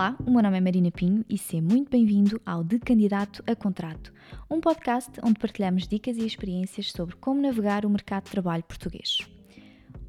Olá, o meu nome é Marina Pinho e seja muito bem-vindo ao De Candidato a Contrato, um podcast onde partilhamos dicas e experiências sobre como navegar o mercado de trabalho português.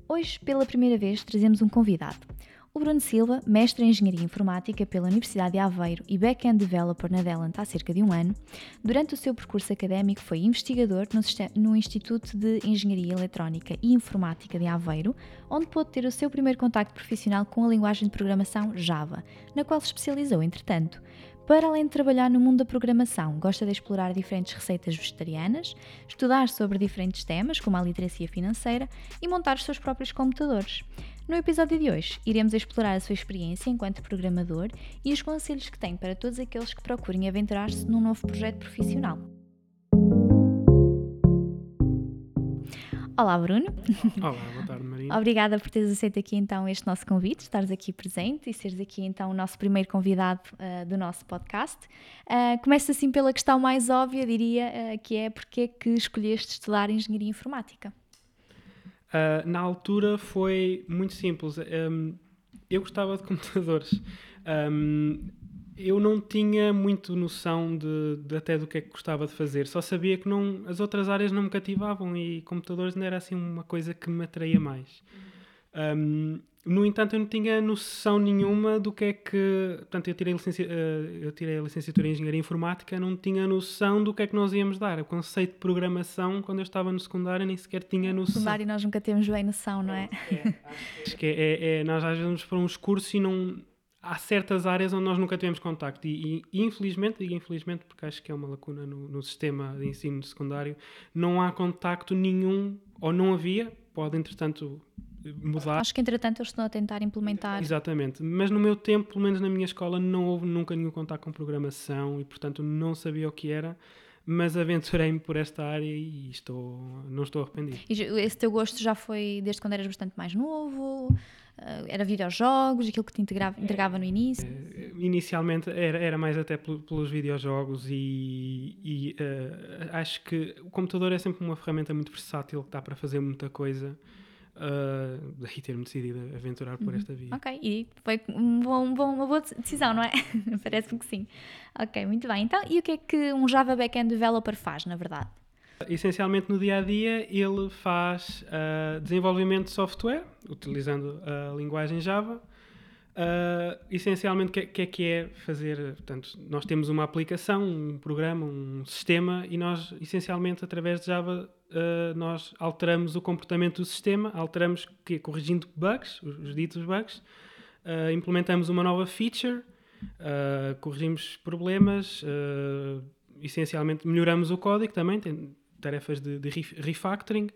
Hoje, pela primeira vez, trazemos um convidado. O Bruno Silva, mestre em Engenharia Informática pela Universidade de Aveiro e back-end developer na Delant há cerca de um ano, durante o seu percurso académico foi investigador no, Instituto de Engenharia Eletrónica e Informática de Aveiro, onde pôde ter o seu primeiro contacto profissional com a linguagem de programação Java, na qual se especializou, entretanto. Para além de trabalhar no mundo da programação, gosta de explorar diferentes receitas vegetarianas, estudar sobre diferentes temas, como a literacia financeira, e montar os seus próprios computadores. No episódio de hoje, iremos explorar a sua experiência enquanto programador e os conselhos que tem para todos aqueles que procurem aventurar-se num novo projeto profissional. Olá, Bruno. Olá, boa tarde, Maria. Obrigada por teres aceito aqui então este nosso convite, estares aqui presente e seres aqui então o nosso primeiro convidado uh, do nosso podcast. Uh, começo assim pela questão mais óbvia, diria, uh, que é porque é que escolheste estudar Engenharia Informática? Uh, na altura foi muito simples. Um, eu gostava de computadores. Um, eu não tinha muito noção de, de, até do que é que gostava de fazer. Só sabia que não, as outras áreas não me cativavam e computadores não era assim uma coisa que me atraía mais. Um, no entanto, eu não tinha noção nenhuma do que é que. Portanto, eu tirei, licenci... Eh, eu tirei a licenciatura em Engenharia Informática, não tinha noção do que é que nós íamos dar. O conceito de programação, quando eu estava no secundário, nem sequer tinha noção. No secundário nós nunca temos bem noção, não é? é acho que é, é, é, nós às vezes vamos para uns cursos e não. Há certas áreas onde nós nunca tivemos contacto e, e, infelizmente, digo infelizmente porque acho que é uma lacuna no, no sistema de ensino secundário, não há contacto nenhum, ou não havia, pode entretanto mudar. Acho que entretanto eles estão a tentar implementar. Exatamente, mas no meu tempo, pelo menos na minha escola, não houve nunca nenhum contato com programação e portanto não sabia o que era. Mas aventurei-me por esta área e estou, não estou arrependido. E esse teu gosto já foi desde quando eras bastante mais novo? Uh, era videojogos, aquilo que te integrava, entregava no início? Uh, inicialmente era, era mais até pelos videojogos e, e uh, acho que o computador é sempre uma ferramenta muito versátil que dá para fazer muita coisa. Uh, daí ter-me decidido aventurar por uhum. esta via. Ok, e foi um bom, um bom, uma boa decisão, não é? Parece-me que sim. Ok, muito bem. Então, e o que é que um Java Backend Developer faz, na verdade? Essencialmente, no dia a dia, ele faz uh, desenvolvimento de software, utilizando a linguagem Java. Uh, essencialmente, o que, que, é que é fazer? Portanto, nós temos uma aplicação, um programa, um sistema, e nós, essencialmente, através de Java, uh, nós alteramos o comportamento do sistema, alteramos que corrigindo bugs, os, os ditos bugs, uh, implementamos uma nova feature, uh, corrigimos problemas, essencialmente melhoramos o código também, tem tarefas de, de refactoring,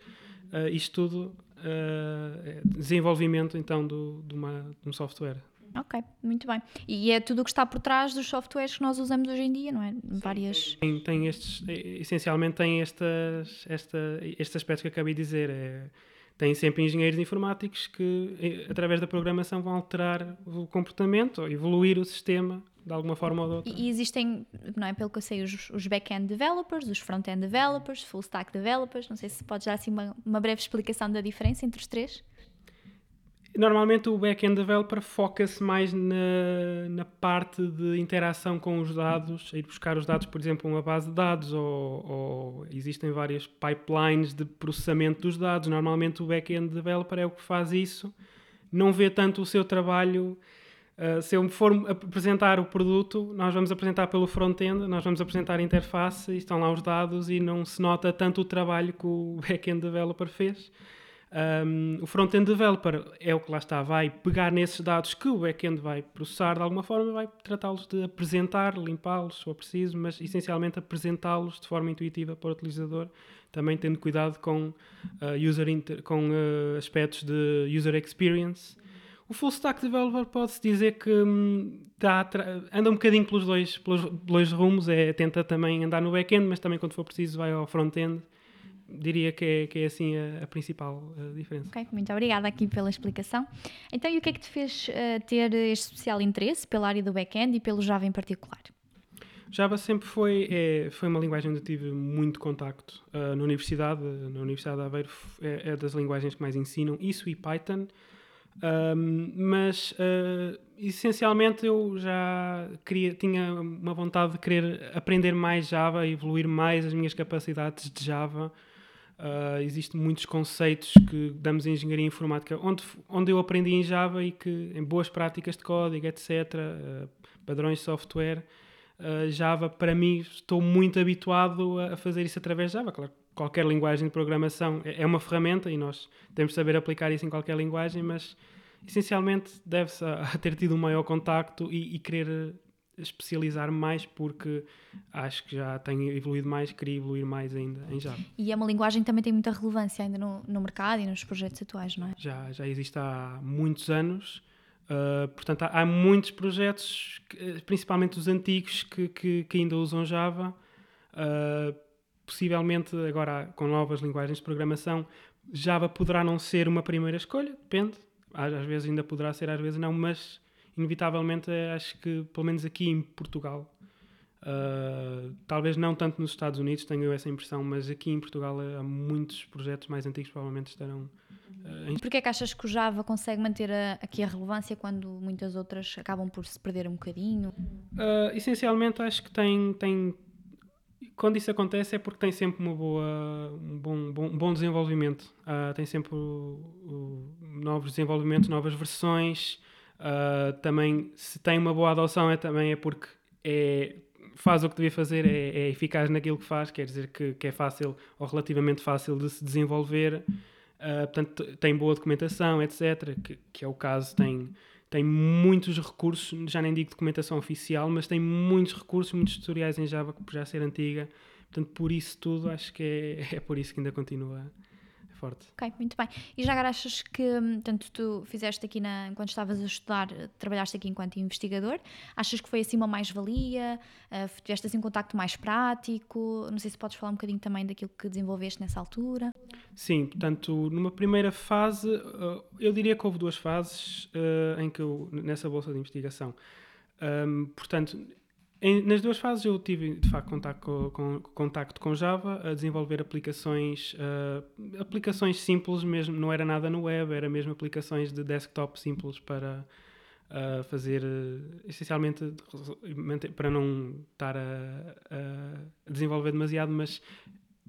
isto tudo é desenvolvimento então do, de, uma, de um software. Ok, muito bem. E é tudo o que está por trás dos softwares que nós usamos hoje em dia, não é? Várias. Tem, tem estes, essencialmente tem estas, esta, este aspecto que acabei de dizer. É, tem sempre engenheiros informáticos que, através da programação, vão alterar o comportamento ou evoluir o sistema de alguma forma ou de outra. E, existem, não é pelo que eu sei, os, os back-end developers, os front-end developers, full stack developers. Não sei se podes dar assim uma, uma breve explicação da diferença entre os três. Normalmente o back-end developer foca-se mais na, na parte de interação com os dados, ir buscar os dados, por exemplo, uma base de dados, ou, ou existem várias pipelines de processamento dos dados. Normalmente o back-end developer é o que faz isso, não vê tanto o seu trabalho. Uh, se eu for apresentar o produto, nós vamos apresentar pelo front-end, nós vamos apresentar a interface, estão lá os dados e não se nota tanto o trabalho que o back-end developer fez. Um, o front-end developer é o que lá está, vai pegar nesses dados que o back-end vai processar de alguma forma, vai tratá-los de apresentar, limpá-los se for preciso, mas essencialmente apresentá-los de forma intuitiva para o utilizador, também tendo cuidado com, uh, user com uh, aspectos de user experience. O full stack developer pode-se dizer que hum, anda um bocadinho pelos dois, pelos dois rumos, é, tenta também andar no back-end, mas também quando for preciso vai ao front-end diria que é, que é assim a, a principal a diferença. Ok, muito obrigada aqui pela explicação. Então, e o que é que te fez uh, ter este especial interesse pela área do back-end e pelo Java em particular? Java sempre foi, é, foi uma linguagem onde eu tive muito contacto uh, na universidade. Na Universidade de Aveiro é, é, das linguagens que mais ensinam. Isso e Python. Um, mas uh, essencialmente eu já queria, tinha uma vontade de querer aprender mais Java, evoluir mais as minhas capacidades de Java. Uh, existem muitos conceitos que damos em engenharia informática onde, onde eu aprendi em Java e que em boas práticas de código, etc., uh, padrões de software. Uh, Java, para mim, estou muito habituado a fazer isso através de Java. Claro, qualquer linguagem de programação é, é uma ferramenta e nós temos de saber aplicar isso em qualquer linguagem, mas essencialmente deve-se a, a, ter tido um maior contacto e, e querer especializar mais porque acho que já tenho evoluído mais, queria evoluir mais ainda em Java. E é uma linguagem que também tem muita relevância ainda no, no mercado e nos projetos atuais, não é? Já, já existe há muitos anos. Uh, portanto, há, há, muitos projetos, principalmente os antigos, que, que, que ainda usam Java. Uh, possivelmente, agora com novas linguagens de programação, Java poderá não ser uma primeira escolha, depende. Às, às vezes ainda poderá ser, às vezes não, mas inevitavelmente acho que, pelo menos aqui em Portugal, uh, talvez não tanto nos Estados Unidos, tenho essa impressão, mas aqui em Portugal há muitos projetos mais antigos provavelmente estarão. Uh, em... Porquê é que achas que o Java consegue manter a, aqui a relevância quando muitas outras acabam por se perder um bocadinho? Uh, essencialmente acho que tem, tem quando isso acontece é porque tem sempre uma boa, um bom, bom, bom desenvolvimento. Uh, tem sempre o, o, novos desenvolvimentos, novas versões. Uh, também, se tem uma boa adoção, é, também é porque é, faz o que devia fazer, é, é eficaz naquilo que faz, quer dizer que, que, é fácil ou relativamente fácil de se desenvolver. Uh, portanto, tem boa documentação, etc. Que, que é o caso, tem tem muitos recursos, já nem digo documentação oficial, mas tem muitos recursos, muitos tutoriais em Java por já ser antiga. Portanto, por isso tudo, acho que é, é por isso que ainda continua forte. Ok, muito bem. E já agora achas que, hum, tanto tu fizeste aqui, na, enquanto estavas a estudar, trabalhaste aqui enquanto investigador, achas que foi assim uma mais-valia? Uh, tiveste assim um contacto mais prático? Não sei se podes falar um bocadinho também daquilo que desenvolveste nessa altura. Sim, portanto, numa primeira fase, uh, eu diria que houve duas fases uh, em que eu, nessa bolsa de investigação. Um, portanto, em, nas duas fases eu tive, de facto, contacto com, contacto com Java, a desenvolver aplicações, uh, aplicações simples mesmo, não era nada no web, era mesmo aplicações de desktop simples para uh, fazer, uh, essencialmente, para não estar a, a, desenvolver demasiado, mas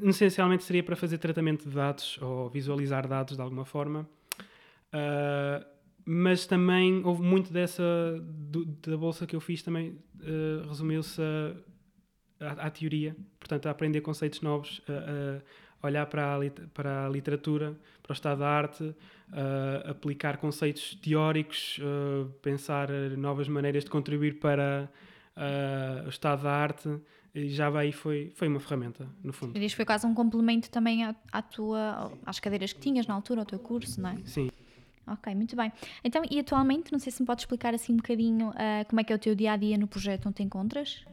essencialmente seria para fazer tratamento de dados ou visualizar dados de alguma forma. Uh, mas também houve muito dessa do, da bolsa que eu fiz também uh, resumiu-se à teoria, portanto a aprender conceitos novos, a, a olhar para a, para a literatura, para o estado da arte, a aplicar conceitos teóricos, pensar novas maneiras de contribuir para o estado da arte e já aí foi, foi uma ferramenta, no fundo. Que foi quase um complemento também à, à, tua, às cadeiras que tinhas na altura, ao teu curso, não é? Sim. Ok, muito bem. Então, e atualmente, não sei se me podes explicar assim um bocadinho uh, como é que é o teu dia a dia no projeto onde te encontras?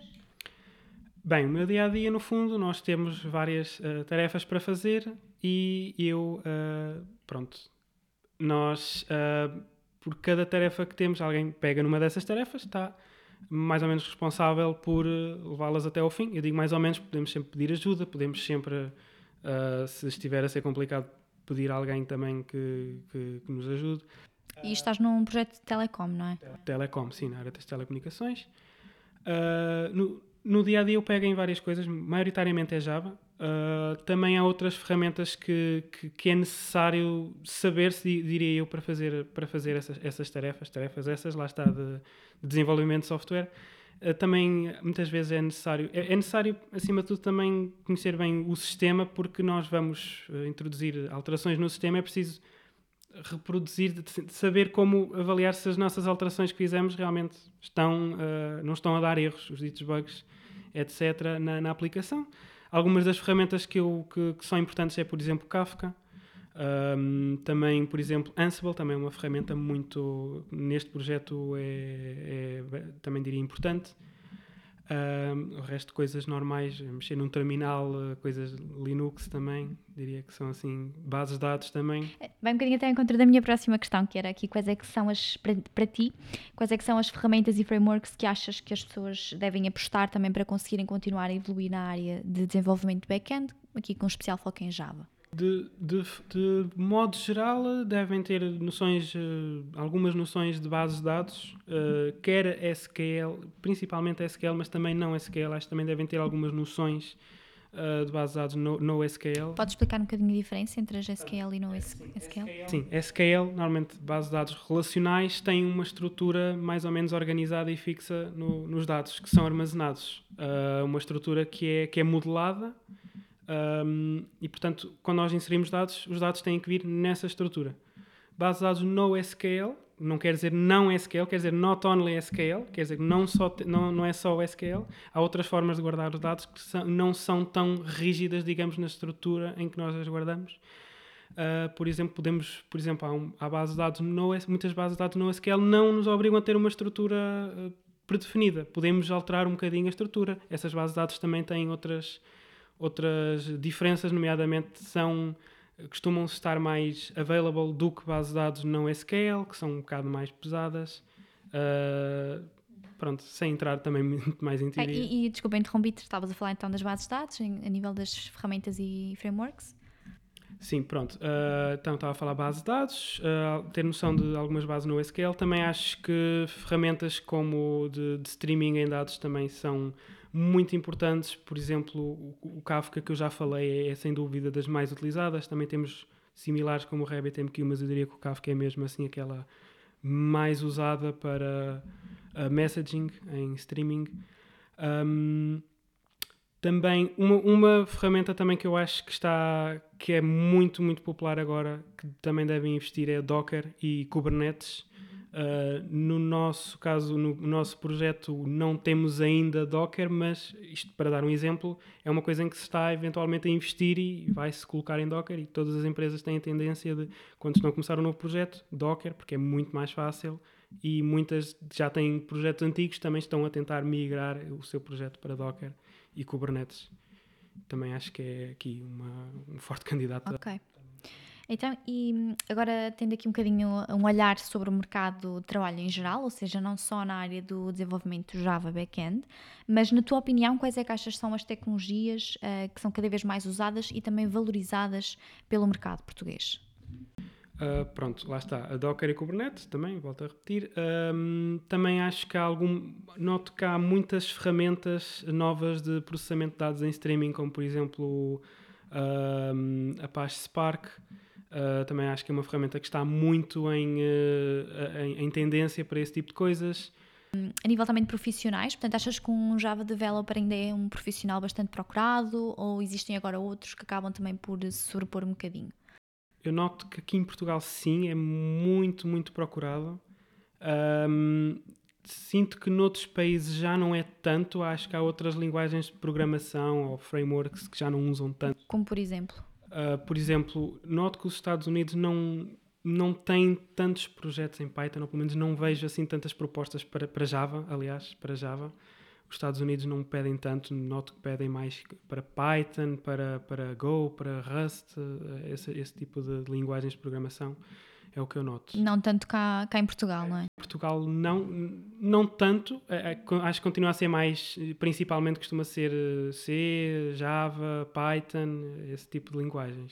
Bem, o meu dia a dia, no fundo, nós temos várias uh, tarefas para fazer e eu, uh, pronto, nós, por cada tarefa que temos, alguém pega numa dessas tarefas, está mais ou menos responsável por levá-las até ao fim. Eu digo mais ou menos, podemos sempre pedir ajuda, podemos sempre, se estiver a ser complicado, pedir alguém também que, que, que, nos ajude. E estás num projeto de telecom, não é? Telecom, sim, na área das telecomunicações. Uh, no, no dia a dia eu pego em várias coisas, maioritariamente é Java. Uh, também há outras ferramentas que, que, que, é necessário saber, se diria eu, para fazer, para fazer essas, essas tarefas. Tarefas essas, lá está, de, de desenvolvimento de software. Uh, também muitas vezes é necessário, é, é, necessário, acima de tudo, também conhecer bem o sistema, porque nós vamos uh, introduzir alterações no sistema, é preciso reproduzir, saber como avaliar se as nossas alterações que fizemos realmente estão, uh, não estão a dar erros, os ditos bugs, etc., na, na aplicação. Algumas das ferramentas que, eu, que, que, são importantes é, por exemplo, Kafka. Um, também, por exemplo, Ansible, também é uma ferramenta muito, neste projeto, é, é também diria importante. Uh, o resto de coisas normais, mexer num terminal, uh, coisas Linux também, diria que são assim, bases de dados também. É, vai um bocadinho até em contra da minha próxima questão, que era aqui quais é que são as, para, para ti, quais é que são as ferramentas e frameworks que achas que as pessoas devem apostar também para conseguirem continuar a evoluir na área de desenvolvimento de back-end, aqui com especial foco em Java? De, de, de modo geral, devem ter noções, uh, algumas noções de bases de dados, uh, quer SQL, principalmente SQL, mas também não SQL, acho que também devem ter algumas noções de bases de dados no, no SQL. Pode explicar um bocadinho a diferença entre as SQL e no SQL? Sim, SQL, normalmente bases de dados relacionais, têm uma estrutura mais ou menos organizada e fixa no, nos dados que são armazenados. Uma estrutura que é, que é modelada um, e, portanto, quando nós inserimos dados, os dados têm que vir nessa estrutura. Bases de dados no SQL não quer dizer não SQL, quer dizer not only SQL, quer dizer não, só, não, não é só o SQL. Há outras formas de guardar os dados que são, não são tão rígidas, digamos, na estrutura em que nós as guardamos. Uh, por exemplo, podemos, por exemplo, há, um, há bases de dados no, muitas bases de dados no SQL não nos obrigam a ter uma estrutura uh, predefinida. Podemos alterar um bocadinho a estrutura. Essas bases de dados também têm outras, outras diferenças, nomeadamente são costumam estar mais available do que bases de dados não SQL, que são um bocado mais pesadas. Uh, pronto, sem entrar também muito mais em teoria. É, e, e desculpa, interrompi estavas a falar então das bases de dados, em, a nível das ferramentas e frameworks? Sim, pronto. Uh, então estava a falar base de dados, uh, ter noção de algumas bases no SQL. Também acho que ferramentas como de, de streaming em dados também são muito importantes. Por exemplo, o, o Kafka que eu já falei é, é, sem dúvida das mais utilizadas. Também temos similares como o RabbitMQ, mas eu diria que o Kafka é mesmo assim aquela mais usada para uh, messaging em streaming. Um, também uma, uma ferramenta também que eu acho que está que é muito muito popular agora que também devem investir é Docker e Kubernetes Uh, no nosso caso, no nosso projeto, não temos ainda Docker, mas isto para dar um exemplo, é uma coisa em que se está eventualmente a investir e vai-se colocar em Docker. E todas as empresas têm a tendência de, quando estão a começar um novo projeto, Docker, porque é muito mais fácil. E muitas já têm projetos antigos, também estão a tentar migrar o seu projeto para Docker e Kubernetes. Também acho que é aqui uma, um forte candidato. Ok. Então, e agora tendo aqui um bocadinho um olhar sobre o mercado de trabalho em geral, ou seja, não só na área do desenvolvimento Java backend, mas na tua opinião, quais é que achas são as tecnologias uh, que são cada vez mais usadas e também valorizadas pelo mercado português? Uh, pronto, lá está. A Docker e Kubernetes também, volto a repetir. Também acho que há algum. Noto que há muitas ferramentas novas de processamento de dados em streaming, como por exemplo um, Apache Spark. Uh, também acho que é uma ferramenta que está muito em, uh, em, em, tendência para esse tipo de coisas. A nível também de profissionais, portanto, achas que um Java Developer ainda é um profissional bastante procurado ou existem agora outros que acabam também por se sobrepor um bocadinho? Eu noto que aqui em Portugal, sim, é muito, muito procurado. Um, sinto que noutros países já não é tanto. Acho que há outras linguagens de programação ou frameworks que já não usam tanto. Como por exemplo? Uh, por exemplo, noto que os Estados Unidos não, não têm tantos projetos em Python, ou pelo menos não vejo assim tantas propostas para, para Java, aliás, para Java. Os Estados Unidos não pedem tanto, noto que pedem mais para Python, para, para Go, para Rust, esse, esse tipo de linguagens de programação é o que eu noto. Não tanto cá, cá em Portugal, não é? Portugal não, não tanto, é, é, acho que continua a ser mais, principalmente costuma ser eh, C, Java, Python, esse tipo de linguagens.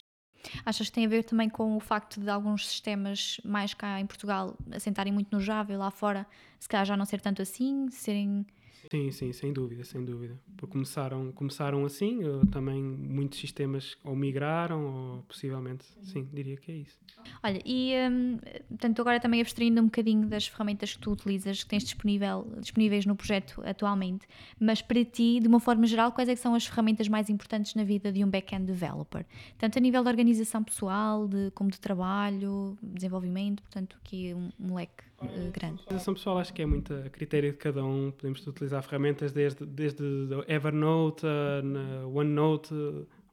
Achas que tem a ver também com o facto de alguns sistemas mais cá em Portugal assentarem muito no Java e lá fora se calhar já não ser tanto assim, serem Sim, sim, sem dúvida, sem dúvida. Porque começaram, começaram assim, também muitos sistemas ou migraram, ou possivelmente, sim, diria que é isso. Olha, e um, portanto, agora também abstraindo um bocadinho das ferramentas que tu utilizas, que tens disponível, disponíveis no projeto atualmente, mas para ti, de uma forma geral, quais é são as ferramentas mais importantes na vida de um back-end developer? Tanto a nível de organização pessoal, de, como de trabalho, desenvolvimento, portanto, aqui um, um leque uh, grande. A organização pessoal acho que é muito a critério de cada um, podemos utilizar ferramentas desde, desde Evernote, uh, OneNote,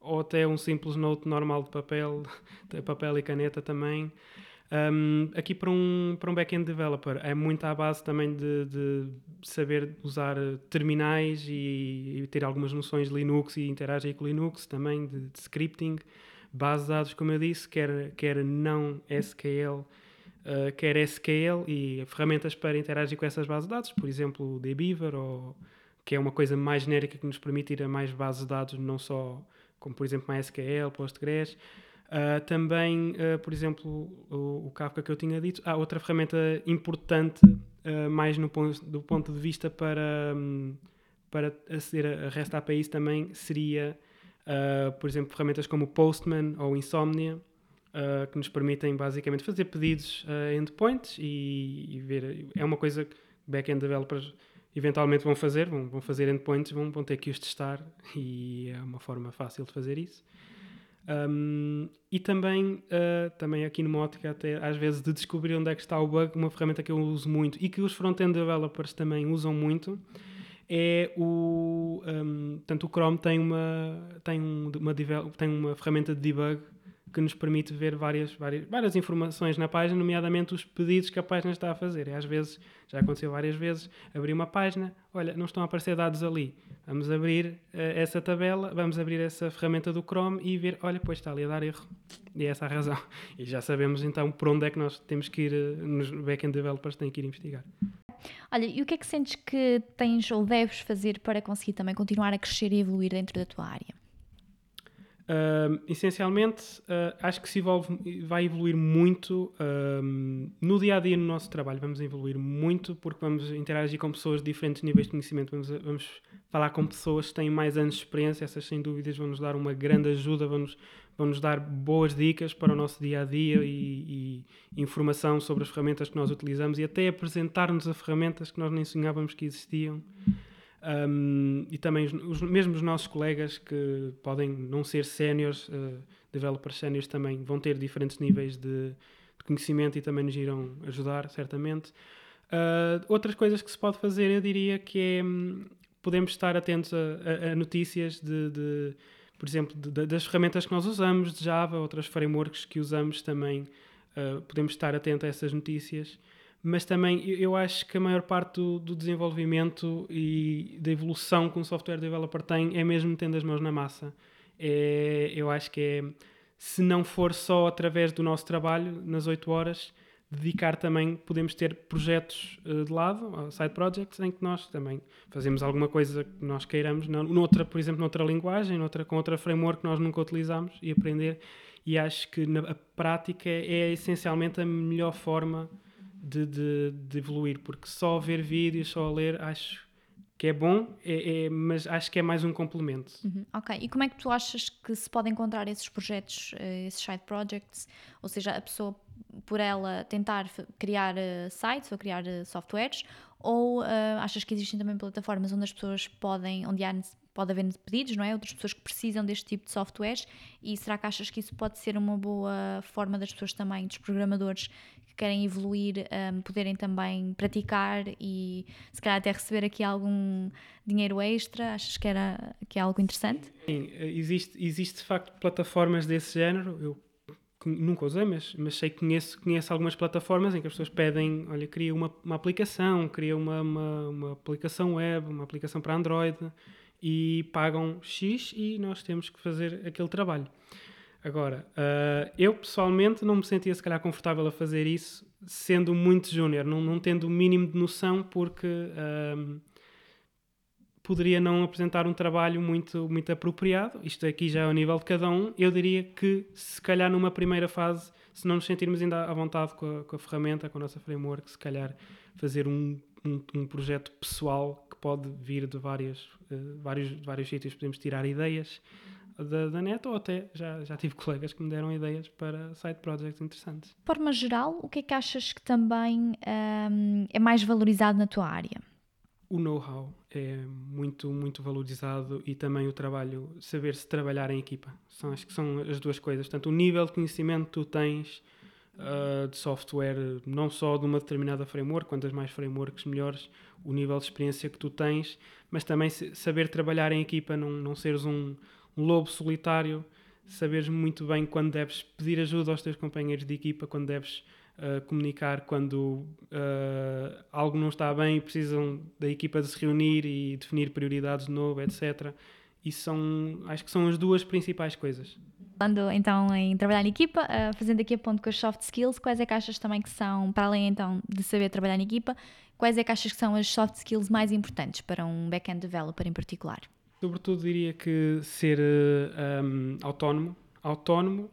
ou até um simples note normal de papel, de papel e caneta também. Um, aqui para um, para um back-end developer é muito à base também de, de saber usar terminais e, e, ter algumas noções de Linux e interagir com Linux também, de, de, scripting, base de dados, como eu disse, quer, quer não SQL, uh, quer SQL e ferramentas para interagir com essas bases de dados, por exemplo, o Dbeaver, ou, que é uma coisa mais genérica que nos permite ir a mais bases de dados, não só como por exemplo MySQL, Postgres. Uh, também, uh, por exemplo, o, o, Kafka que eu tinha dito, há outra ferramenta importante, mais no ponto, do ponto de vista para, um, para aceder a REST APIs também, seria, por exemplo, ferramentas como o Postman ou o Insomnia, que nos permitem basicamente fazer pedidos a endpoints e, e, ver. É uma coisa que back-end developers eventualmente vão fazer, vão, vão fazer endpoints, vão, vão ter que os testar e é uma forma fácil de fazer isso. Um, e também, uh, também aqui no Mótica, até às vezes de descobrir onde é que está o bug, uma ferramenta que eu uso muito e que os front-end developers também usam muito, é o. Um, tanto o Chrome tem uma, tem, um, uma, tem uma ferramenta de debug que nos permite ver várias, várias, várias informações na página, nomeadamente os pedidos que a página está a fazer. E às vezes, já aconteceu várias vezes, abrir uma página, olha, não estão a aparecer dados ali. Vamos abrir uh, essa tabela, vamos abrir essa ferramenta do Chrome e ver, olha, pois está ali a dar erro. E é essa a razão. E já sabemos então por onde é que nós temos que ir, uh, nos back-end developers têm que ir investigar. Olha, e o que é que sentes que tens ou deves fazer para conseguir também continuar a crescer e evoluir dentro da tua área? Essencialmente, uh, acho que se evolve, vai evoluir muito no dia a dia no nosso trabalho. Vamos evoluir muito porque vamos interagir com pessoas de diferentes níveis de conhecimento. Vamos, vamos falar com pessoas que têm mais anos de experiência. Essas, sem dúvidas, vão nos dar uma grande ajuda, vão nos, vão nos dar boas dicas para o nosso dia a dia e, e informação sobre as ferramentas que nós utilizamos e até apresentar-nos a ferramentas que nós nem sonhávamos que existiam. Um, e também os, os, mesmo os nossos colegas que podem não ser séniores, uh, developers séniores também vão ter diferentes níveis de, de, conhecimento e também nos irão ajudar, certamente. Uh, outras coisas que se pode fazer, eu diria que é um, podemos estar atentos a, a, a notícias de, de, por exemplo, de, das ferramentas que nós usamos, de Java, outras frameworks que usamos também, uh, podemos estar atentos a essas notícias mas também eu acho que a maior parte do, do, desenvolvimento e da evolução que um software developer tem é mesmo tendo as mãos na massa. É, eu acho que é, se não for só através do nosso trabalho, nas 8 horas, dedicar também, podemos ter projetos uh, de lado, side projects, em que nós também fazemos alguma coisa que nós queiramos, noutra, por exemplo, noutra linguagem, noutra, com outra framework que nós nunca utilizamos e aprender. E acho que na, a prática é essencialmente a melhor forma de, de, de, evoluir, porque só ver vídeos, só ler, acho que é bom, é, é, mas acho que é mais um complemento. Uhum, ok, e como é que tu achas que se pode encontrar esses projetos, eh, esses side projects? Ou seja, a pessoa, por ela, tentar criar uh, sites ou criar uh, softwares, ou uh, achas que existem também plataformas onde as pessoas podem, onde há pode haver pedidos, não é? Outras pessoas que precisam deste tipo de softwares e será que achas que isso pode ser uma boa forma das pessoas também, dos programadores que querem evoluir, um, poderem também praticar e se calhar até receber aqui algum dinheiro extra? Achas que, era, que é algo interessante? Sim, existe, existe de facto plataformas desse género, eu nunca usei, mas, mas sei que conheço, conheço algumas plataformas em que as pessoas pedem, olha, cria uma, uma aplicação, cria uma, uma, uma aplicação web, uma aplicação para Android, e pagam X e nós temos que fazer aquele trabalho. Agora, uh, eu pessoalmente não me sentia se calhar confortável a fazer isso sendo muito júnior, não, não tendo o mínimo de noção, porque uh, poderia não apresentar um trabalho muito, muito apropriado. Isto aqui já é ao nível de cada um. Eu diria que, se calhar, numa primeira fase, se não nos sentirmos ainda à vontade com a, com a ferramenta, com a nossa framework, se calhar fazer um, um, um projeto pessoal pode vir de várias, uh, vários, vários sítios, podemos tirar ideias da, da net ou até já, já tive colegas que me deram ideias para side projects interessantes. De forma geral, o que é que achas que também um, ehm, é mais valorizado na tua área? O know-how é muito, muito valorizado e também o trabalho, saber-se trabalhar em equipa. São, acho que são as duas coisas. Portanto, o nível de conhecimento que tu tens uh, de software, não só de uma determinada framework, quantas mais frameworks melhores, o nível de experiência que tu tens, mas também saber trabalhar em equipa, não, não seres um, um lobo solitário, saberes muito bem quando deves pedir ajuda aos teus companheiros de equipa, quando deves uh, comunicar quando uh, algo não está bem e precisam da equipa de se reunir e definir prioridades de novo, etc. Isso são, acho que são as duas principais coisas. Falando então em trabalhar em equipa, uh, fazendo aqui a ponto com as soft skills, quais é que achas também que são, para além então de saber trabalhar em equipa, quais é que achas que são as soft skills mais importantes para um back-end developer em particular? Sobretudo diria que ser um, autónomo, autónomo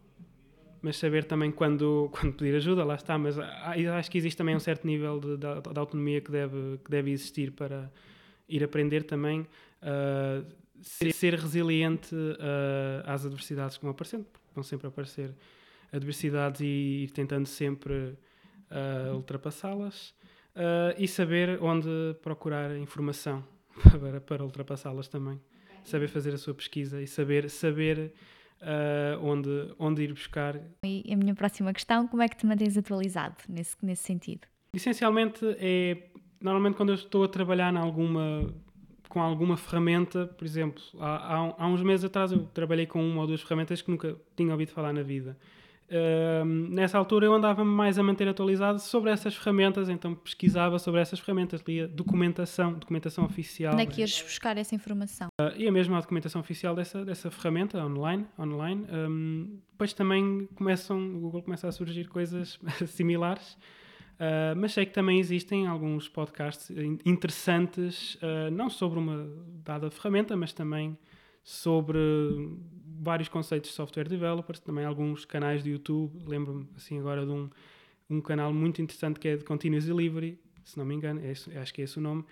mas saber também quando, quando pedir ajuda, lá está. Mas acho que existe também um certo nível de, de, de autonomia que deve, que deve existir para ir aprender também. Uh, ser, ser, resiliente uh, às adversidades que vão aparecendo, porque vão sempre aparecer adversidades e ir tentando sempre uh, ultrapassá-las uh, e saber onde procurar informação para, para ultrapassá-las também. Saber fazer a sua pesquisa e saber, saber uh, onde, onde ir buscar. E a minha próxima questão, como é que te mantens atualizado nesse, nesse sentido? Essencialmente é, normalmente quando eu estou a trabalhar em alguma com alguma ferramenta, por exemplo, há, há, há, uns meses atrás eu trabalhei com uma ou duas ferramentas que nunca tinha ouvido falar na vida. Uh, nessa altura eu andava mais a manter atualizado sobre essas ferramentas, então pesquisava sobre essas ferramentas, lia documentação, documentação oficial. Onde é que ias buscar essa informação? Uh, e a mesma documentação oficial dessa, dessa ferramenta online. online. Um, depois também começam, o Google começa a surgir coisas similares, uh, mas sei que também existem alguns podcasts interessantes, ah, não sobre uma dada ferramenta, mas também sobre vários conceitos de software developers, também alguns canais de YouTube. Lembro-me assim agora de um, um canal muito interessante que é de Continuous Delivery, se não me engano, é acho que é esse o nome,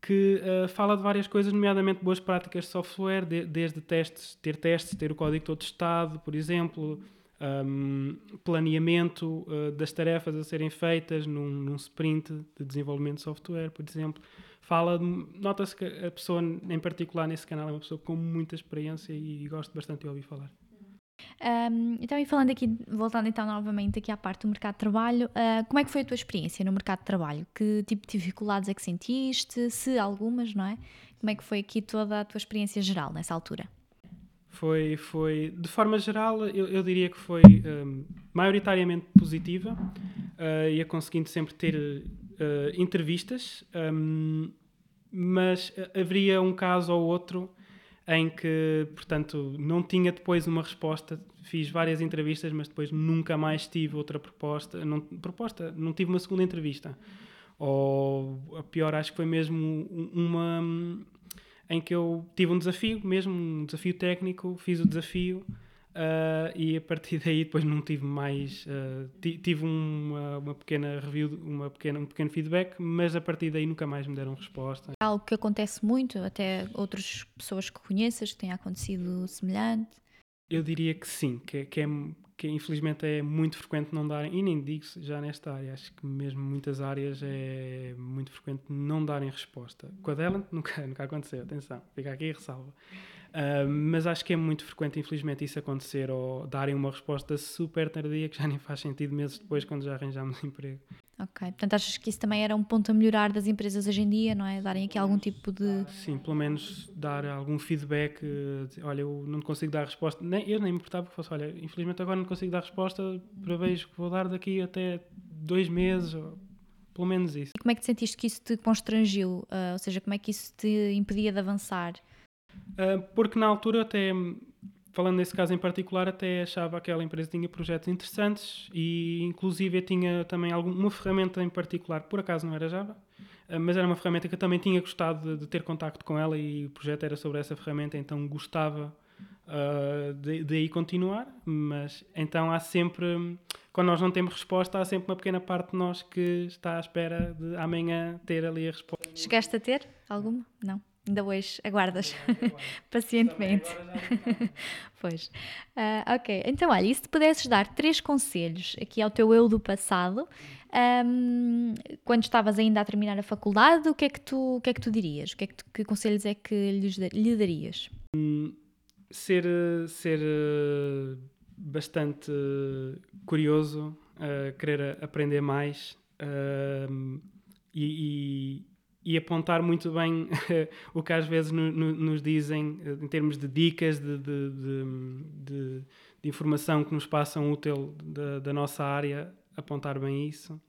que uh, fala de várias coisas, nomeadamente boas práticas de software, de, desde testes, ter testes, ter o código todo testado, por exemplo, um, planeamento uh, das tarefas a serem feitas num, num sprint de desenvolvimento de software, por exemplo fala, nota-se que a pessoa em particular nesse canal é uma pessoa com muita experiência e gosto bastante de ouvir falar. Um, então, e falando aqui, voltando então novamente aqui à parte do mercado de trabalho, uh, como é que foi a tua experiência no mercado de trabalho? Que tipo de dificuldades é que sentiste? Se algumas, não é? Como é que foi aqui toda a tua experiência geral nessa altura? Foi, foi de forma geral, eu, eu diria que foi um, maioritariamente positiva, uh, ia conseguindo sempre ter uh, entrevistas, um, mas haveria um caso ou outro em que, portanto, não tinha depois uma resposta. Fiz várias entrevistas, mas depois nunca mais tive outra proposta. Não, proposta, não tive uma segunda entrevista. Ou a pior, acho que foi mesmo uma em que eu tive um desafio, mesmo um desafio técnico, fiz o desafio Uh, e a partir daí depois não tive mais uh, tive uma, uma, pequena review uma pequena, um pequeno feedback mas a partir daí nunca mais me deram resposta. Algo que acontece muito até outras pessoas que conheças que tenha acontecido semelhante? Eu diria que sim que, que, é, que infelizmente é muito frequente não darem e nem digo já nesta área acho que mesmo muitas áreas é muito frequente não darem resposta com a Delent nunca, nunca aconteceu atenção fica aqui e ressalva Uh, mas acho que é muito frequente, infelizmente, isso acontecer ou darem uma resposta super tardia que já nem faz sentido meses depois, quando já arranjamos emprego. Ok, portanto achas que isso também era um ponto a melhorar das empresas hoje em dia, não é? Darem aqui algum tipo de. Sim, pelo menos dar algum feedback. Olha, eu não consigo dar resposta. Nem, eu nem me importava que fosse, olha, infelizmente agora não consigo dar resposta, prevejo que vou dar daqui até dois meses, ou pelo menos isso. E como é que te sentiste que isso te constrangiu? Uh, ou seja, como é que isso te impedia de avançar? Uh, porque na altura até, falando nesse caso em particular, até achava que aquela empresa tinha projetos interessantes e inclusive tinha também alguma ferramenta em particular, por acaso não era Java, uh, mas era uma ferramenta que eu também tinha gostado de, de, ter contacto com ela e o projeto era sobre essa ferramenta, então gostava uh, de, de aí continuar, mas então há sempre, quando nós não temos resposta, há sempre uma pequena parte de nós que está à espera de amanhã ter ali a resposta. Chegaste a ter alguma? Não. Ainda hoje aguardas pacientemente. pois. Uh, ok, então olha, e se pudesses dar três conselhos aqui ao teu eu do passado, um, quando estavas ainda a terminar a faculdade, o que é que tu, o que é que tu dirias? O que, é que, tu, que conselhos é que lhe, lhe darias? Hum, ser ser uh, bastante curioso, uh, querer aprender mais uh, e, e apontar muito bem o que às vezes no, no, nos dizem em termos de dicas, de, de, de, de informação que nos passam útil da, da, nossa área, apontar bem isso.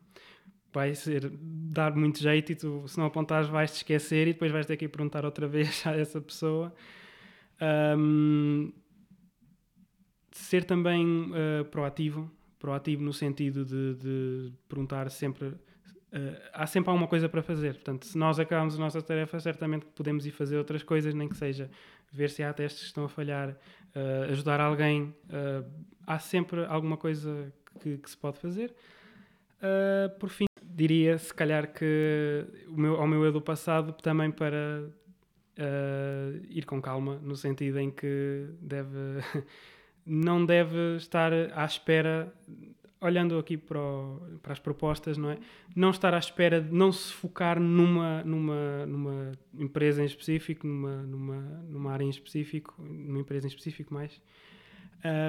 Vai ser dar muito jeito e tu, se não apontares, vais-te esquecer e depois vais ter que ir perguntar outra vez a essa pessoa. Um, ser também uh, proativo, proativo no sentido de, de perguntar sempre uh, há sempre alguma coisa para fazer. Portanto, se nós acabamos a nossa tarefa, certamente podemos ir fazer outras coisas, nem que seja ver se há testes que estão a falhar, uh, ajudar alguém. Uh, há sempre alguma coisa que, que se pode fazer. por fim, diria se calhar que o meu, ao meu eu do passado também para ir com calma, no sentido em que deve não deve estar à espera olhando aqui para, o, para, as propostas, não é? Não estar à espera de não se focar numa, numa, numa empresa em específico, numa, numa, numa área em específico, numa empresa em específico mais.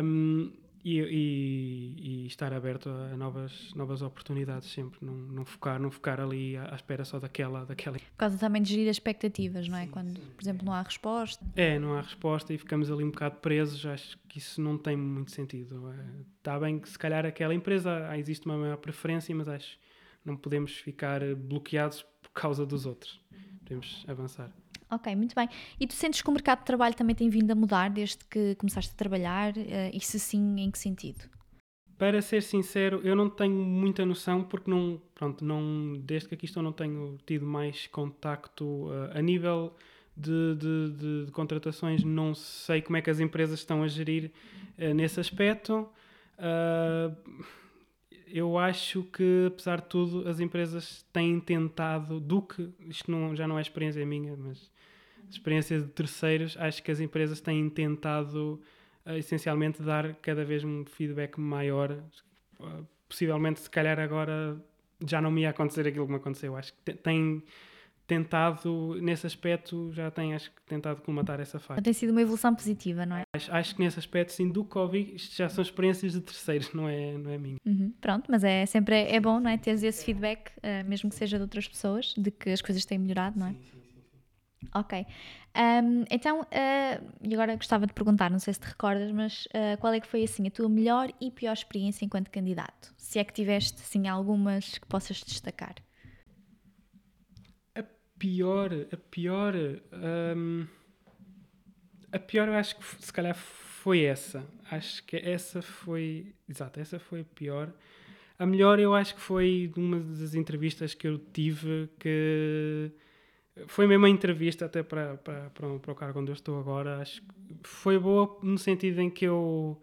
Um, e, e, e, estar aberto a novas, novas oportunidades sempre, não, não, focar, não focar ali à, à espera só daquela, daquela. Por causa também de gerir as expectativas, não é? Sim, Quando, sim. por exemplo, não há resposta. É, não há resposta e ficamos ali um bocado presos, acho que isso não tem muito sentido. Está bem que se calhar aquela empresa ah, existe uma maior preferência, mas acho que não podemos ficar bloqueados por causa dos outros. Podemos avançar. Ok, muito bem. E tu sentes que o mercado de trabalho também tem vindo a mudar desde que começaste a trabalhar? Uh, e se sim, em que sentido? Para ser sincero, eu não tenho muita noção porque não, pronto, não, desde que aqui estou não tenho tido mais contacto uh, a nível de, de, de, de, contratações, não sei como é que as empresas estão a gerir uh, nesse aspecto. eu acho que, apesar de tudo, as empresas têm tentado, do que, isto não, já não é experiência minha, mas experiência de terceiros, acho que as empresas têm tentado uh, essencialmente dar cada vez um feedback maior. Uh, possivelmente, se calhar agora já não me ia acontecer aquilo que me aconteceu. Acho que tem tentado, nesse aspecto, já tem, acho que, tentado colmatar essa falha. Tem sido uma evolução positiva, não é? Acho, acho que nesse aspecto, sim, do Covid, isto já são experiências de terceiros, não é, não é minha. Uhum, pronto, mas é sempre é bom, não é? Teres esse feedback, uh, mesmo que seja de outras pessoas, de que as coisas têm melhorado, não é? Sim, sim. Ok. Um, então, uh, e agora gostava de perguntar, não sei se te recordas, mas uh, qual é que foi assim a tua melhor e pior experiência enquanto candidato? Se é que tiveste assim algumas que possas destacar. A pior, a pior, um, a pior eu acho que se calhar foi essa. Acho que essa foi, exato, essa foi a pior. A melhor eu acho que foi uma das entrevistas que eu tive que foi mesmo a entrevista até para, para, para, para o cargo onde eu estou agora. Acho que foi boa no sentido em que eu.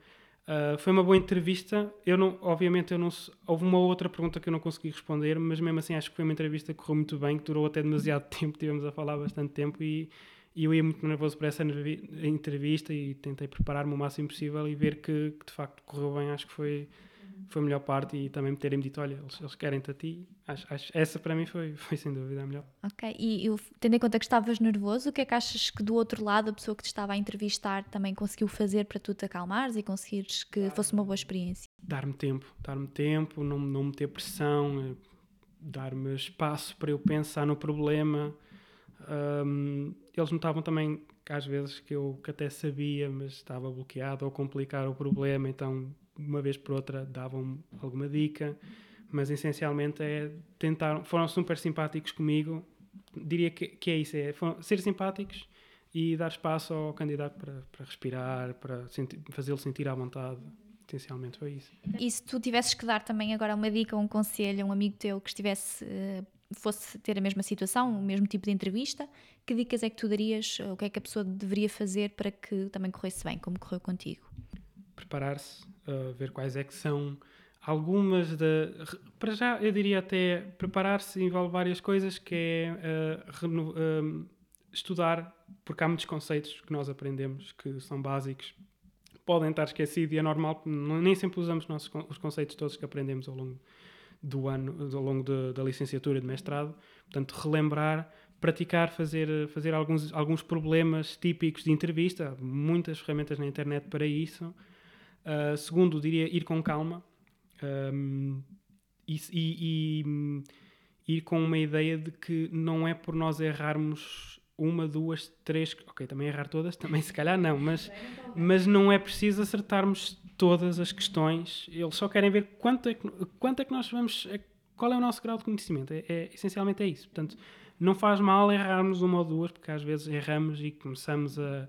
Uh, foi uma boa entrevista. Eu não, obviamente, eu não, houve uma outra pergunta que eu não consegui responder, mas mesmo assim acho que foi uma entrevista que correu muito bem, que durou até demasiado tempo, tivemos a falar bastante tempo e, e eu ia muito nervoso para essa entrevista e tentei preparar-me o máximo possível e ver que, que de facto correu bem. Acho que foi foi a melhor parte e também me terem dito, olha, eles, eles querem-te a ti. Acho, acho, essa para mim foi, foi sem dúvida a melhor. Ok, e eu, tendo em conta que estavas nervoso, o que é que achas que do outro lado a pessoa que te estava a entrevistar também conseguiu fazer para tu te acalmares e conseguires que fosse uma boa experiência? Dar-me tempo, dar-me tempo, não, não meter pressão, eh, dar-me espaço para eu pensar no problema. Um, eles notavam também que às vezes que eu que até sabia, mas estava bloqueado ou complicar o problema, então uma vez por outra davam alguma dica, mas essencialmente é tentar, foram super simpáticos comigo, diria que, que é isso, é ser simpáticos e dar espaço ao candidato para, para respirar, para fazê-lo sentir à vontade. Essencialmente foi isso. E se tu tivesses que dar também agora uma dica, um conselho a um amigo teu que estivesse, eh, fosse ter a mesma situação, o mesmo tipo de entrevista, que dicas é que tu darias? O que é que a pessoa deveria fazer para que também corresse bem, como correu contigo? Preparar-se, uh, ver quais é que são algumas de para já eu diria até preparar-se envolve várias coisas que é uh, estudar porque há muitos conceitos que nós aprendemos que são básicos podem estar esquecidos e é normal nem sempre usamos nossos, os conceitos todos que aprendemos ao longo do ano ao longo de, da licenciatura de mestrado. Portanto relembrar praticar fazer fazer alguns alguns problemas típicos de entrevista. Muitas ferramentas na internet para isso Uh, segundo, diria ir com calma um, e, e, e, ir com uma ideia de que não é por nós errarmos uma, duas, três, ok, também errar todas, também se calhar não, mas, mas não é preciso acertarmos todas as questões, eles só querem ver quanto é que, quanto é que nós vamos, qual é o nosso grau de conhecimento, é, é, essencialmente é isso, portanto, não faz mal errarmos uma ou duas, porque às vezes erramos e começamos a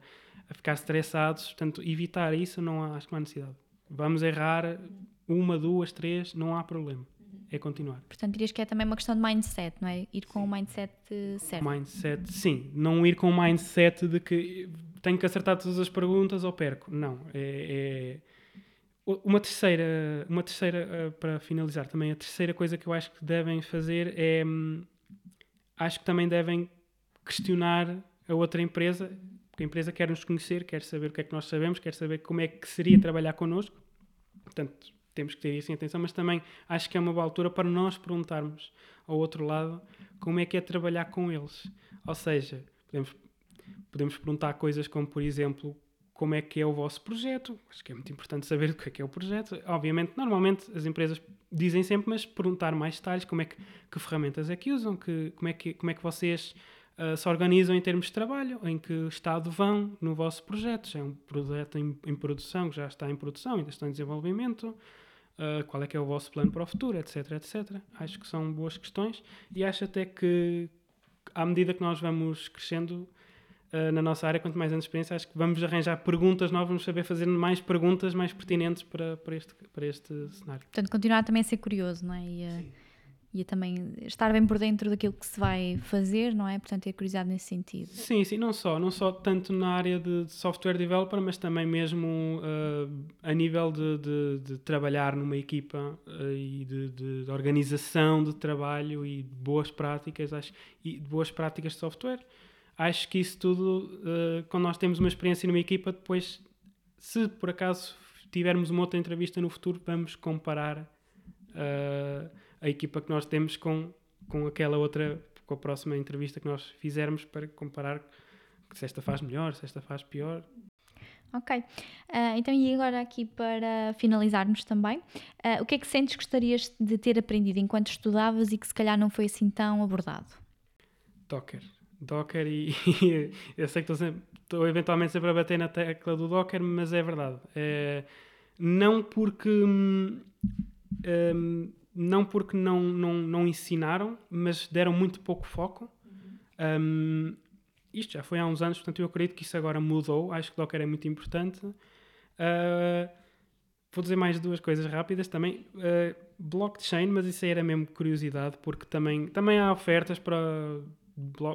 a ficar estressados. Portanto, evitar isso não há, acho que não há necessidade. Vamos errar uma, duas, três, não há problema. é continuar. Portanto, dirias que é também uma questão de mindset, não é? Ir com o mindset eh, certo. Mindset, sim. Não ir com o mindset de que tenho que acertar todas as perguntas ou perco. Não. É, é... Uma terceira, uma terceira uh, para finalizar também, a terceira coisa que eu acho que devem fazer é. Hum, acho que também devem questionar a outra empresa, porque a empresa quer nos conhecer, quer saber o que é que nós sabemos, quer saber como é que seria trabalhar connosco. Portanto, temos que ter isso em atenção, mas também acho que é uma boa altura para nós perguntarmos ao outro lado como é que é trabalhar com eles. Ou seja, podemos, podemos perguntar coisas como, por exemplo, como é que é o vosso projeto. Acho que é muito importante saber o que é que é o projeto. Obviamente, normalmente as empresas dizem sempre, mas perguntar mais detalhes, como é que, que ferramentas é que usam, que, como, é que, como é que vocês uh, se organizam em termos de trabalho, em que estado vão no vosso projeto. Se é um projeto em, em produção, que já está em produção, ainda está em desenvolvimento, uh, qual é que é o vosso plano para o futuro, etc, etc. Acho que são boas questões e acho até que à medida que nós vamos crescendo uh, na nossa área, quanto mais anos de experiência, acho que vamos arranjar perguntas novas, vamos saber fazer mais perguntas mais pertinentes para, para, este, para este cenário. Portanto, continuar também a ser curioso, não é? E, uh e também estar bem por dentro daquilo que se vai fazer, não é? Portanto, ter curiosidade nesse sentido. Sim, sim, não só, não só tanto na área de software developer, mas também mesmo uh, a nível de, de, de, trabalhar numa equipa uh, e de, de, organização de trabalho e de boas práticas, acho, e de boas práticas de software. Acho que isso tudo, uh, quando nós temos uma experiência numa equipa, depois, se por acaso tivermos uma outra entrevista no futuro, vamos comparar a equipa que nós temos com, com aquela outra, com a próxima entrevista que nós fizermos para comparar se esta faz melhor, se esta faz pior. Ok. Uh, então, e agora aqui para finalizarmos também, uh, o que é que sentes que gostarias de ter aprendido enquanto estudavas e que se calhar não foi assim tão abordado? Docker. Docker e, e eu sei que estou, sempre, estou eventualmente sempre a bater na tecla do Docker, mas é verdade. É, não porque... Hum, hum, não porque não, não, não ensinaram, mas deram muito pouco foco. Uhum. Um, isto já foi há uns anos, portanto eu acredito que isso agora mudou. Acho que Docker é muito importante. Uh, vou dizer mais duas coisas rápidas também. Uh, blockchain, mas isso aí era mesmo curiosidade, porque também, também há ofertas para,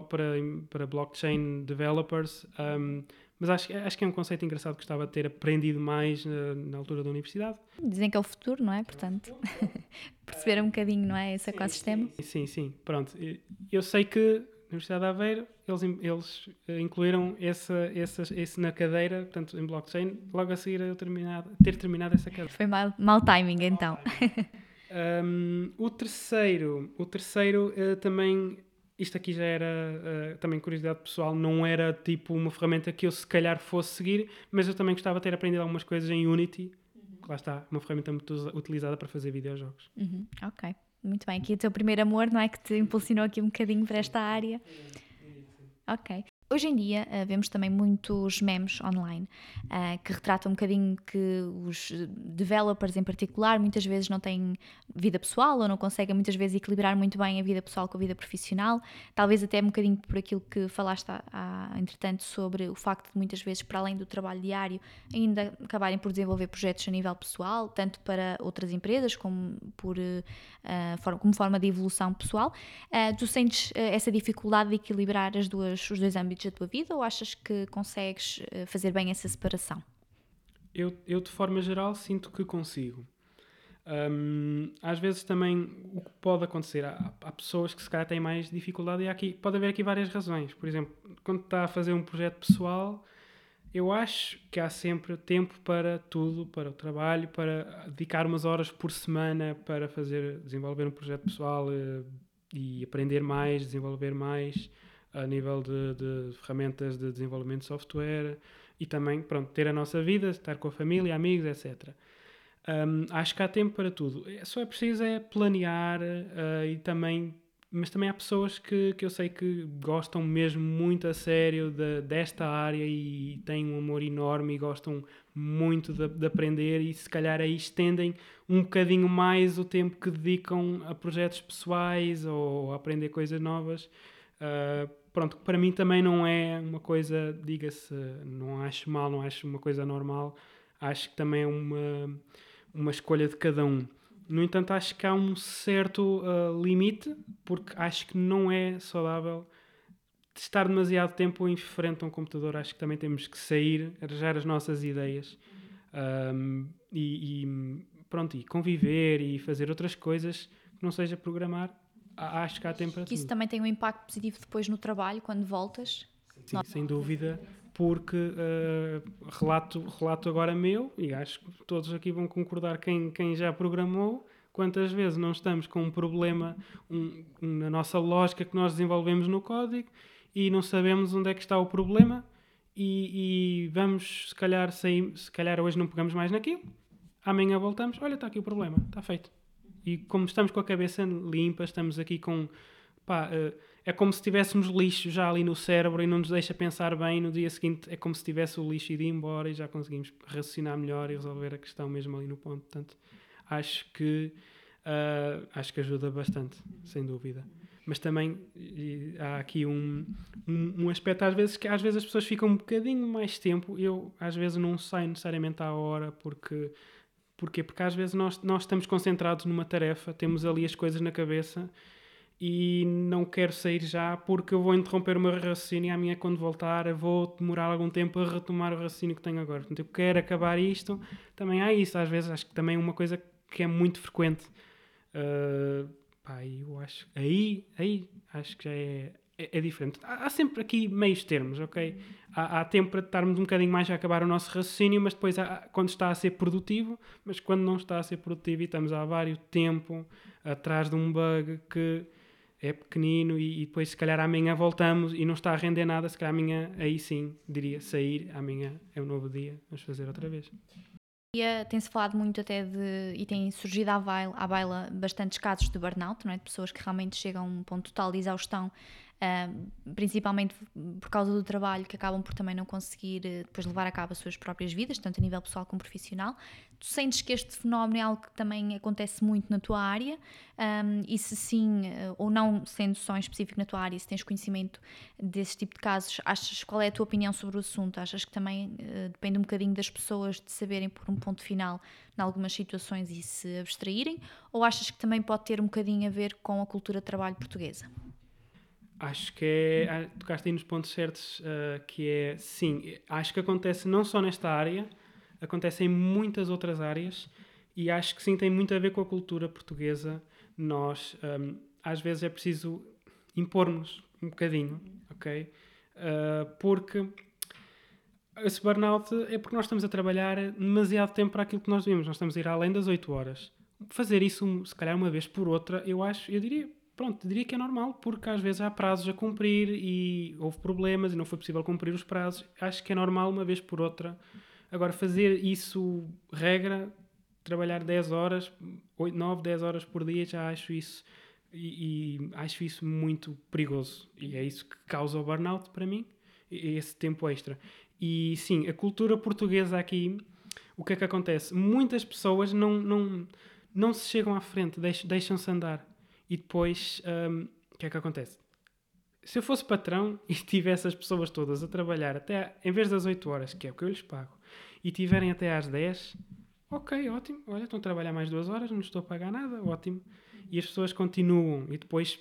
para, para blockchain developers. Um, mas acho, acho que é um conceito engraçado que gostava de ter aprendido mais na, na altura da universidade. Dizem que é o futuro, não é? Portanto, perceber um bocadinho, não é? Esse ecossistema. Sim, sim, sim. Pronto. Eu sei que na Universidade de Aveiro eles, eles eh, incluíram essa, essa, esse na cadeira, portanto, em blockchain, logo a seguir a terminado, ter terminado essa cadeira. Foi mal, mal timing, então. um, o terceiro, o terceiro uh, também isto aqui já era uh, também curiosidade pessoal, não era tipo uma ferramenta que eu se calhar fosse seguir, mas eu também gostava de ter aprendido algumas coisas em Unity, uhum. que lá está, uma ferramenta muito utilizada para fazer videojogos. Uhum. Ok, muito bem. Aqui o teu primeiro amor, não é? Que te impulsionou aqui um bocadinho para esta área. Ok. Hoje em dia uh, vemos também muitos memes online uh, que retratam um bocadinho que os developers em particular muitas vezes não têm vida pessoal ou não conseguem muitas vezes equilibrar muito bem a vida pessoal com a vida profissional, talvez até um bocadinho por aquilo que falaste há, entretanto sobre o facto de muitas vezes para além do trabalho diário ainda acabarem por desenvolver projetos a nível pessoal, tanto para outras empresas como por uh, como forma de evolução pessoal. tu sentes essa dificuldade de equilibrar as duas, os dois âmbitos da tua vida ou achas que consegues eh, fazer bem essa separação? Eu, eu de forma geral, sinto que consigo. Um, às vezes também o que pode acontecer, há, há, pessoas que se calhar têm mais dificuldade e aqui, pode haver aqui várias razões. Por exemplo, quando está a fazer um projeto pessoal, eu acho que há sempre tempo para tudo, para o trabalho, para dedicar umas horas por semana para fazer, desenvolver um projeto pessoal uh, e aprender mais, desenvolver mais a nível de, de, ferramentas de desenvolvimento de software e também, pronto, ter a nossa vida, estar com a família, amigos, etc. Um, acho que há tempo para tudo. É, só é preciso é planear uh, e também, mas também há pessoas que, que eu sei que gostam mesmo muito a sério de, desta área e têm um amor enorme e gostam muito de, de, aprender e se calhar aí estendem um bocadinho mais o tempo que dedicam a projetos pessoais ou a aprender coisas novas. Uh, pronto, para mim também não é uma coisa, diga-se, não acho mal, não acho uma coisa normal, acho que também é uma, uma escolha de cada um. No entanto, acho que há um certo uh, limite, porque acho que não é saudável estar demasiado tempo em frente a um computador. Acho que também temos que sair, arranjar as nossas ideias um, e, e, pronto, e conviver e fazer outras coisas que não seja programar. Acho que há tempo para que isso também tem um impacto positivo depois no trabalho, quando voltas? Sim, sem dúvida porque uh, relato, relato agora meu, e acho que todos aqui vão concordar, quem, quem já programou, quantas vezes não estamos com um problema um, na nossa lógica que nós desenvolvemos no código e não sabemos onde é que está o problema e, e vamos, se calhar, sair, se calhar hoje não pegamos mais naquilo, amanhã voltamos, olha, está aqui o problema, está feito. E como estamos com a cabeça limpa, estamos aqui com... Pá, uh, é como se tivéssemos lixo já ali no cérebro e não nos deixa pensar bem. No dia seguinte é como se tivesse o lixo ido embora e já conseguimos raciocinar melhor e resolver a questão mesmo ali no ponto. Portanto, acho que, uh, acho que ajuda bastante, sem dúvida. Mas também há aqui um, um, um, aspecto, às vezes, que às vezes as pessoas ficam um bocadinho mais tempo. Eu, às vezes, não saio necessariamente à hora porque. Porquê? Porque às vezes nós, nós estamos concentrados numa tarefa, temos ali as coisas na cabeça e não quero sair já porque eu vou interromper o meu raciocínio e a minha quando voltar vou demorar algum tempo a retomar o raciocínio que tenho agora. Portanto, eu quero acabar isto. Também há isso, às vezes, acho que também é uma coisa que é muito frequente. Uh, pá, eu acho. Aí, aí, acho que já é, é, é diferente. Há, há, sempre aqui meios termos, ok? Há, há, tempo para estarmos um bocadinho mais a acabar o nosso raciocínio, mas depois há, quando está a ser produtivo, mas quando não está a ser produtivo e estamos há vários tempo atrás de um bug que é pequenino e, e, depois se calhar amanhã voltamos e não está a render nada, se calhar amanhã aí sim diria sair, amanhã é um novo dia, vamos fazer outra vez. Tem-se falado muito até de, e tem surgido à baila, à baila bastantes casos de burnout, não é? de pessoas que realmente chegam a um ponto total de exaustão Uh, principalmente por causa do trabalho, que acabam por também não conseguir uh, depois levar a cabo as suas próprias vidas, tanto a nível pessoal como profissional. Tu sentes que este fenómeno é algo que também acontece muito na tua área? Um, e se sim, uh, ou não sendo só em específico na tua área, se tens conhecimento desse tipo de casos, achas qual é a tua opinião sobre o assunto? Achas que também depende um bocadinho das pessoas de saberem por um ponto final em algumas situações e se abstraírem? Ou achas que também pode ter um bocadinho a ver com a cultura de trabalho portuguesa? Acho que é. Ah, tocaste aí nos pontos certos, uh, que é. Sim, acho que acontece não só nesta área, acontece em muitas outras áreas e acho que sim, tem muito a ver com a cultura portuguesa. Nós, um, às vezes, é preciso impormos um bocadinho, ok? Uh, porque esse burnout é porque nós estamos a trabalhar demasiado tempo para aquilo que nós devemos. Nós estamos a ir além das 8 horas. Fazer isso, se calhar, uma vez por outra, eu acho, eu diria, pronto, diria que é normal, porque às vezes há prazos a cumprir e houve problemas e não foi possível cumprir os prazos. Acho que é normal uma vez por outra. Agora, fazer isso regra, trabalhar 10 horas, 8, 9, 10 horas por dia, já acho isso e, e, acho isso muito perigoso. E é isso que causa o burnout para mim, esse tempo extra. E sim, a cultura portuguesa aqui, o que é que acontece? Muitas pessoas não, não, não se chegam à frente, deixam-se andar e depois, um, o que é que acontece? Se eu fosse patrão e tivesse as pessoas todas a trabalhar até, em vez das 8 horas, que é o que eu lhes pago, e tiverem até às 10, ok, ótimo, olha, estão a trabalhar mais duas horas, não estou a pagar nada, ótimo. E as pessoas continuam e depois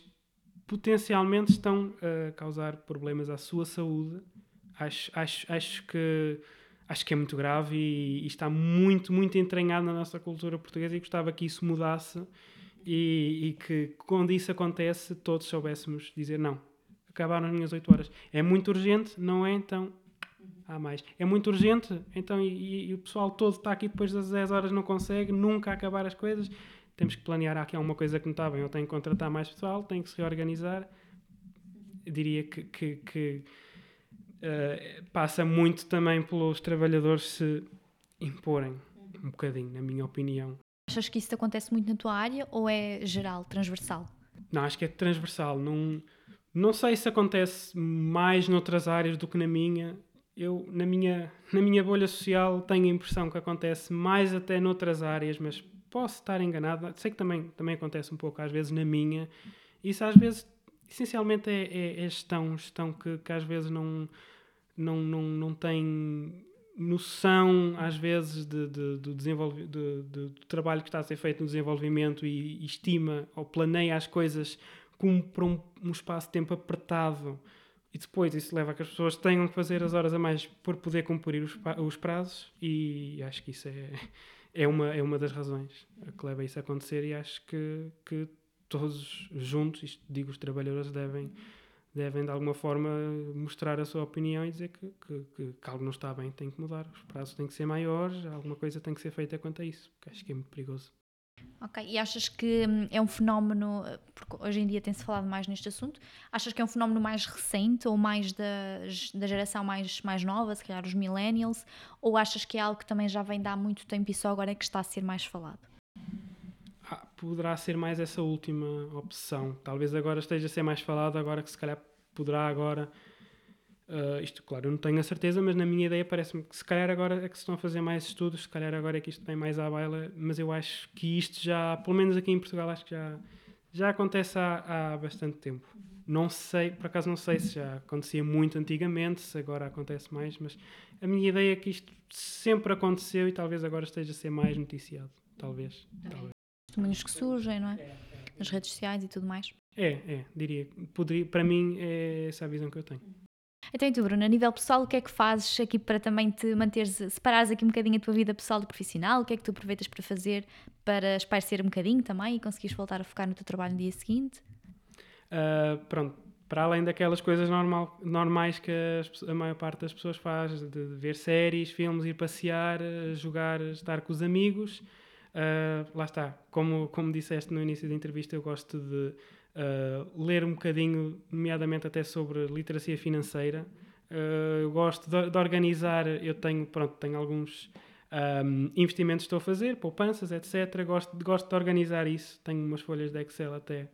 potencialmente estão a causar problemas à sua saúde. Acho, acho, acho que acho que é muito grave e, e, está muito, muito entranhado na nossa cultura portuguesa e gostava que isso mudasse e, e, que quando isso acontece todos soubéssemos dizer não, acabaram as minhas 8 horas. É muito urgente, não é? Então há mais. É muito urgente, então e, e, o pessoal todo está aqui depois das 10 horas não consegue nunca acabar as coisas. Temos que planear, aqui há uma coisa que não está bem, eu tenho que contratar mais pessoal, tenho que se reorganizar. Eu diria que, que, que uh, passa muito também pelos trabalhadores se imporem um bocadinho, na minha opinião. Achas que isso acontece muito na tua área ou é geral, transversal? Não, acho que é transversal. Não, não sei se acontece mais noutras áreas do que na minha. Eu, na minha, na minha bolha social, tenho a impressão que acontece mais até noutras áreas, mas posso estar enganado. Sei que também, também acontece um pouco às vezes na minha. Isso às vezes, essencialmente, é, é, é gestão, gestão que, que às vezes não, não, não, não tem noção, às vezes, de, de, de desenvolve, de, do trabalho que está a ser feito no desenvolvimento e, e estima ou planeia as coisas como para um, um espaço de tempo apertado. E depois isso leva a que as pessoas tenham que fazer as horas a mais por poder cumprir os, os prazos e acho que isso é, é, uma, é uma das razões que leva isso a acontecer e acho que, que todos juntos, isto digo, os trabalhadores devem devem de alguma forma mostrar a sua opinião e dizer que, que, que, que, algo não está bem, tem que mudar, os prazos têm que ser maiores, alguma coisa tem que ser feita quanto a isso, porque acho que é muito perigoso. Ok, e achas que hum, é um fenómeno, porque hoje em dia tem-se falado mais neste assunto, achas que é um fenómeno mais recente ou mais da, da geração mais, mais nova, se calhar os millennials, ou achas que é algo que também já vem de há muito tempo e só agora é que está a ser mais falado? Poderá ser mais essa última opção. Talvez agora esteja a ser mais falado, agora que se calhar poderá agora. Uh, isto, claro, eu não tenho a certeza, mas na minha ideia parece-me que se calhar agora é que se estão a fazer mais estudos, se calhar agora é que isto vem mais à baila, mas eu acho que isto já, pelo menos aqui em Portugal, acho que já, já acontece há, há bastante tempo. Não sei, por acaso não sei se já acontecia muito antigamente, se agora acontece mais, mas a minha ideia é que isto sempre aconteceu e talvez agora esteja a ser mais noticiado. Talvez. talvez testemunhos que surgem, não é? Nas redes sociais e tudo mais. É, é, diria. Poderia, para mim, é essa a visão que eu tenho. Então, e tu, Bruno, a nível pessoal, o que é que fazes aqui para também te manteres, separares aqui um bocadinho a tua vida pessoal e profissional? O que é que tu aproveitas para fazer para espairecer um bocadinho também e conseguires voltar a focar no teu trabalho no dia seguinte? Uh, pronto, para além daquelas coisas normal, normais que a maior parte das pessoas faz, de ver séries, filmes, ir passear, jogar, estar com os amigos, Uh, lá está, como, como disseste no início da entrevista, eu gosto de uh, ler um bocadinho, nomeadamente até sobre literacia financeira. Uh, eu gosto de, de, organizar, eu tenho, pronto, tenho alguns um, investimentos que estou a fazer, poupanças, etc. Gosto, gosto de organizar isso, tenho umas folhas de Excel até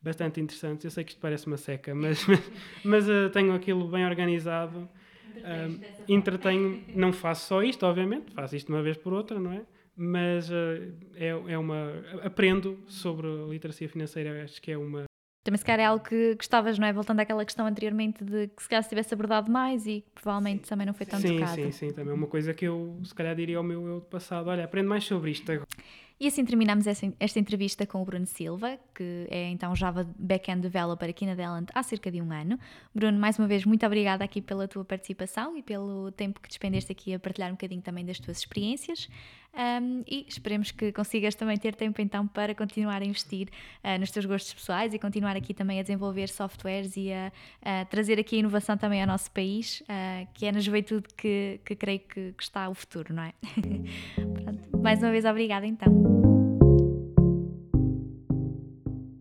bastante interessantes. Eu sei que isto parece uma seca, mas, mas, mas tenho aquilo bem organizado. Um, entretenho, não faço só isto, obviamente, faço isto uma vez por outra, não é? Mas uh, é, é uma. Aprendo sobre literacia financeira, acho que é uma. Também se calhar é algo que gostavas, não é? Voltando àquela questão anteriormente de que se calhar se tivesse abordado mais e provavelmente sim. também não foi tão sim, tocado. Sim, sim, também é uma coisa que eu se calhar diria ao meu eu passado, olha, aprende mais sobre isto agora. E assim terminamos esta entrevista com o Bruno Silva, que é então Java Backend Developer aqui na Delant há cerca de um ano. Bruno, mais uma vez, muito obrigada aqui pela tua participação e pelo tempo que despendeste aqui a partilhar um bocadinho também das tuas experiências. Um, e esperemos que consigas também ter tempo então para continuar a investir uh, nos teus gostos pessoais e continuar aqui também a desenvolver softwares e a, a trazer aqui a inovação também ao nosso país, uh, que é na juventude que, que creio que, que está o futuro, não é? Pronto, mais uma vez obrigada então.